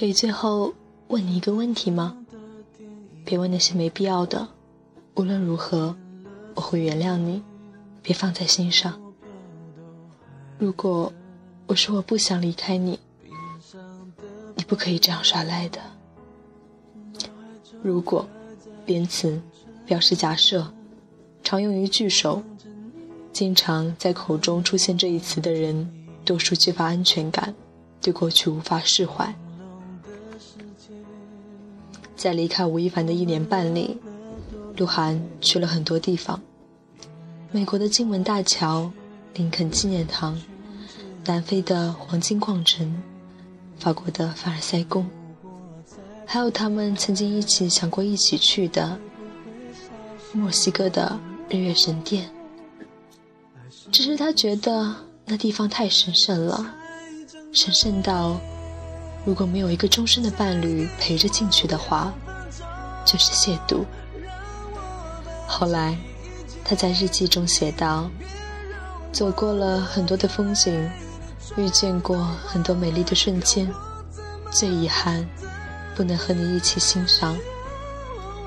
可以最后问你一个问题吗？别问那些没必要的。无论如何，我会原谅你，别放在心上。如果我说我不想离开你，你不可以这样耍赖的。如果，连词表示假设，常用于句首，经常在口中出现这一词的人，多数缺乏安全感，对过去无法释怀。在离开吴亦凡的一年半里，鹿晗去了很多地方：美国的金门大桥、林肯纪念堂、南非的黄金矿城、法国的凡尔赛宫，还有他们曾经一起想过一起去的墨西哥的日月神殿。只是他觉得那地方太神圣了，神圣到……如果没有一个终身的伴侣陪着进去的话，就是亵渎。后来，他在日记中写道：“走过了很多的风景，遇见过很多美丽的瞬间，最遗憾不能和你一起欣赏。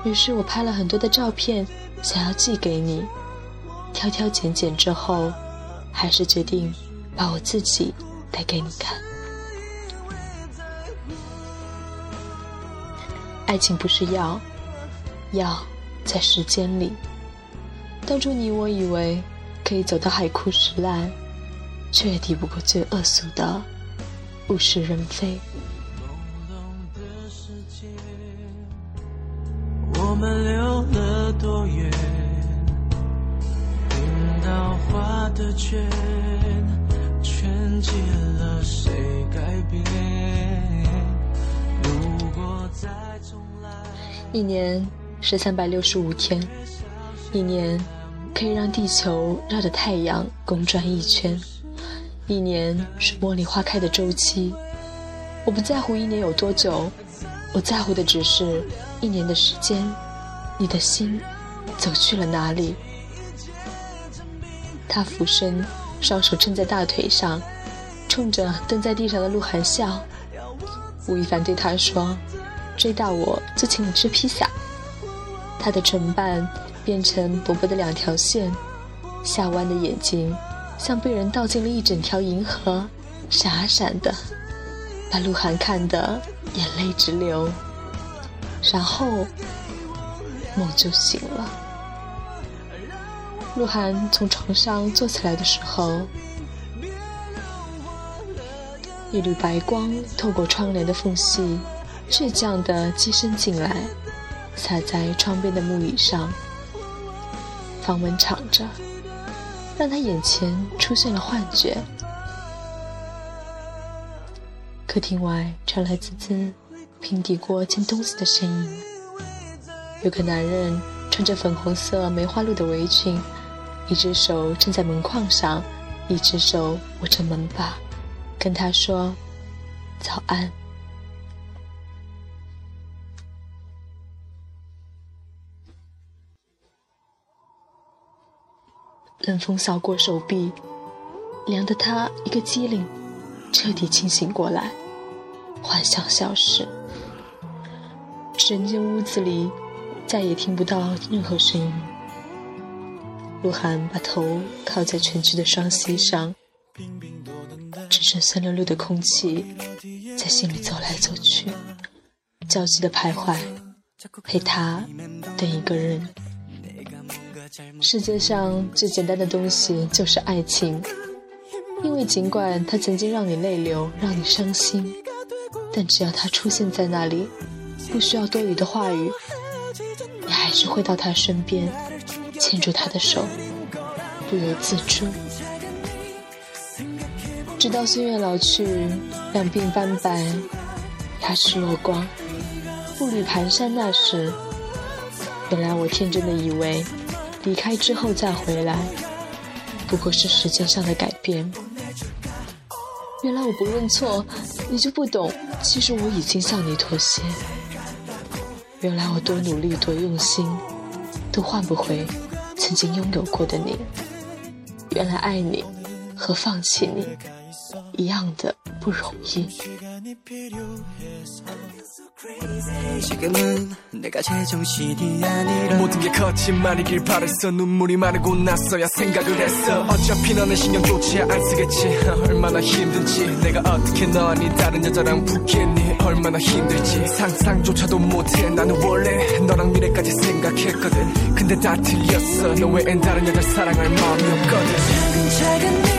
于是我拍了很多的照片，想要寄给你，挑挑拣拣之后，还是决定把我自己带给你看。”爱情不是药，药在时间里。当初你我以为可以走到海枯石烂，却也抵不过最恶俗的物是人非。我们溜了多远？冰岛画的圈，圈起了谁改变？一年是三百六十五天，一年可以让地球绕着太阳公转一圈，一年是茉莉花开的周期。我不在乎一年有多久，我在乎的只是一年的时间，你的心走去了哪里？他俯身，双手撑在大腿上，冲着蹲在地上的鹿晗笑。吴亦凡对他说。追到我就请你吃披萨。他的唇瓣变成薄薄的两条线，下弯的眼睛像被人倒进了一整条银河，傻闪的，把鹿晗看得眼泪直流。然后梦就醒了。鹿晗从床上坐起来的时候，一缕白光透过窗帘的缝隙。倔强地跻身进来，洒在窗边的木椅上。房门敞着，让他眼前出现了幻觉。客厅外传来滋滋平底锅煎东西的声音。有个男人穿着粉红色梅花鹿的围裙，一只手撑在门框上，一只手握着门把，跟他说：“早安。”冷风扫过手臂，凉得他一个机灵，彻底清醒过来，幻想消失。整间屋子里再也听不到任何声音。鹿晗把头靠在蜷曲的双膝上，只剩酸溜溜的空气在心里走来走去，焦急的徘徊，陪他等一个人。世界上最简单的东西就是爱情，因为尽管它曾经让你泪流，让你伤心，但只要它出现在那里，不需要多余的话语，你还是会到他身边，牵住他的手，不由自主。直到岁月老去，两鬓斑白，牙齿落光，步履蹒跚那时，原来我天真的以为。离开之后再回来，不过是时间上的改变。原来我不认错，你就不懂。其实我已经向你妥协。原来我多努力多用心，都换不回曾经拥有过的你。原来爱你和放弃你一样的不容易。 지금은 내가 제정신이 아니라 모든 게 거짓말이길 바랬어. 눈물이 마르고 나서야 생각을 했어. 어차피 너는 신경 조차 안 쓰겠지. 얼마나 힘든지. 내가 어떻게 너니 다른 여자랑 붙겠니? 얼마나 힘들지. 상상조차도 못해. 나는 원래 너랑 미래까지 생각했거든. 근데 다 틀렸어. 너 외엔 다른 여자 사랑할 마음이 없거든. 차근차근히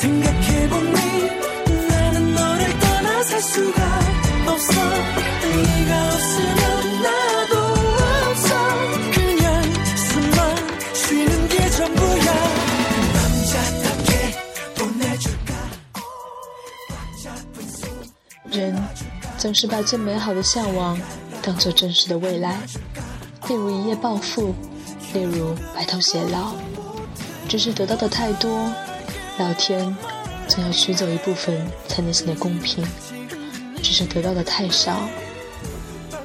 생각해보니 나는 너를 떠나 살 수가 없어 네가 없으면 나도 없어 그냥 숨만 쉬는 게 전부야 남자답게 보내줄까 人总是把最美好的向往当做真实的未来，例如一夜暴富，例如白头偕老。只是得到的太多，老天总要取走一部分才能显得公平；只 是得到的太少，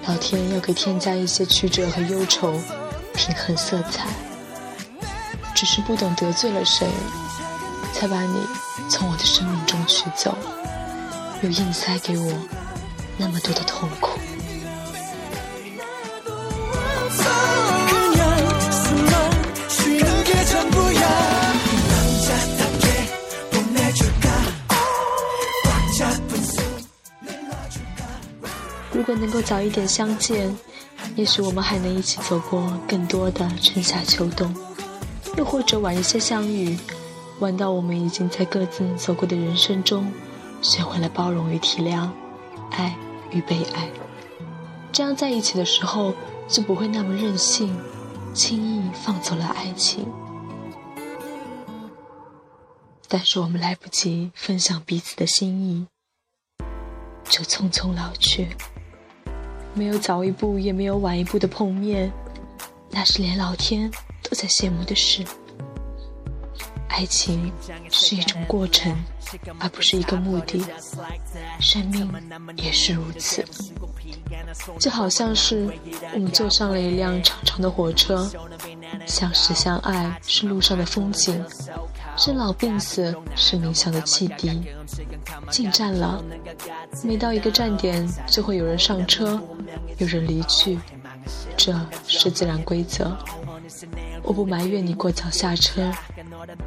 老天要给添加一些曲折和忧愁，平衡色彩。只是不懂得罪了谁，才把你从我的生命中取走。又硬塞给我那么多的痛苦。能够早一点相见，也许我们还能一起走过更多的春夏秋冬；又或者晚一些相遇，晚到我们已经在各自走过的人生中，学会了包容与体谅，爱与被爱。这样在一起的时候，就不会那么任性，轻易放走了爱情。但是我们来不及分享彼此的心意，就匆匆老去。没有早一步，也没有晚一步的碰面，那是连老天都在羡慕的事。爱情是一种过程，而不是一个目的。生命也是如此，就好像是我们坐上了一辆长长的火车，相识相爱是路上的风景，生老病死是冥想的汽笛。进站了，每到一个站点就会有人上车，有人离去，这是自然规则。我不埋怨你过早下车，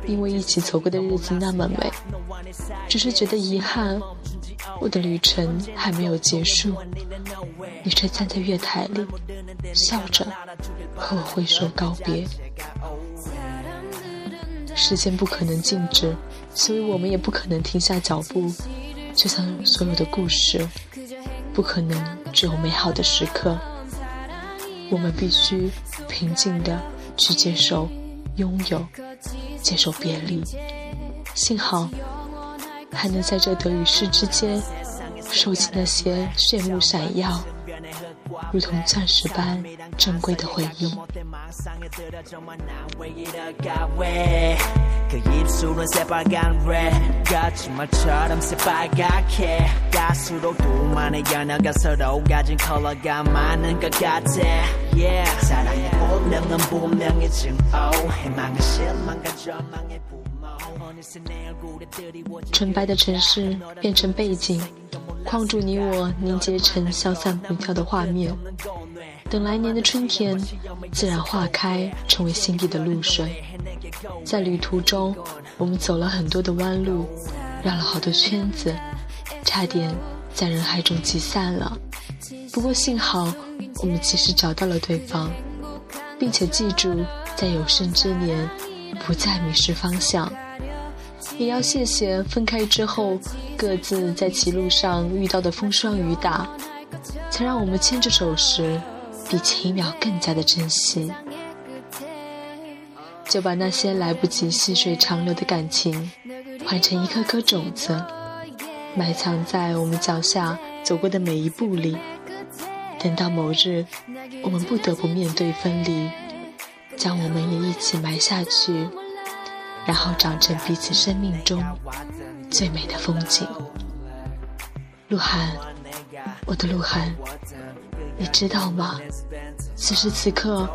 因为一起走过的日子那么美，只是觉得遗憾，我的旅程还没有结束。你却站在月台里，笑着和我挥手告别。时间不可能静止，所以我们也不可能停下脚步。就像所有的故事，不可能只有美好的时刻。我们必须平静的去接受拥有，接受别离。幸好还能在这得与失之间，收集那些炫目闪耀，如同钻石般珍贵的回忆。纯白的城市变成背景框住你我凝结成消散不掉的画面。等来年的春天，自然化开，成为心底的露水。在旅途中，我们走了很多的弯路，绕了好多圈子，差点在人海中集散了。不过幸好，我们及时找到了对方，并且记住，在有生之年，不再迷失方向。也要谢谢分开之后各自在歧路上遇到的风霜雨打，才让我们牵着手时比前一秒更加的珍惜。就把那些来不及细水长流的感情，换成一颗颗种子，埋藏在我们脚下走过的每一步里。等到某日，我们不得不面对分离，将我们也一起埋下去。然后长成彼此生命中最美的风景。鹿晗，我的鹿晗，你知道吗？此时此刻，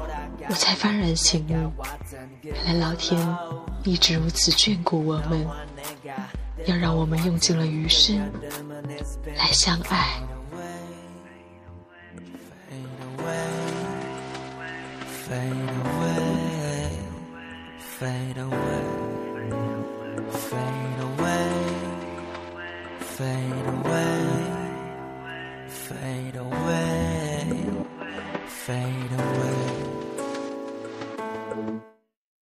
我才幡然醒悟，原来老天一直如此眷顾我们。要让我们用尽了余生来相爱。Fade away, fade away, fade away, fade away, fade away.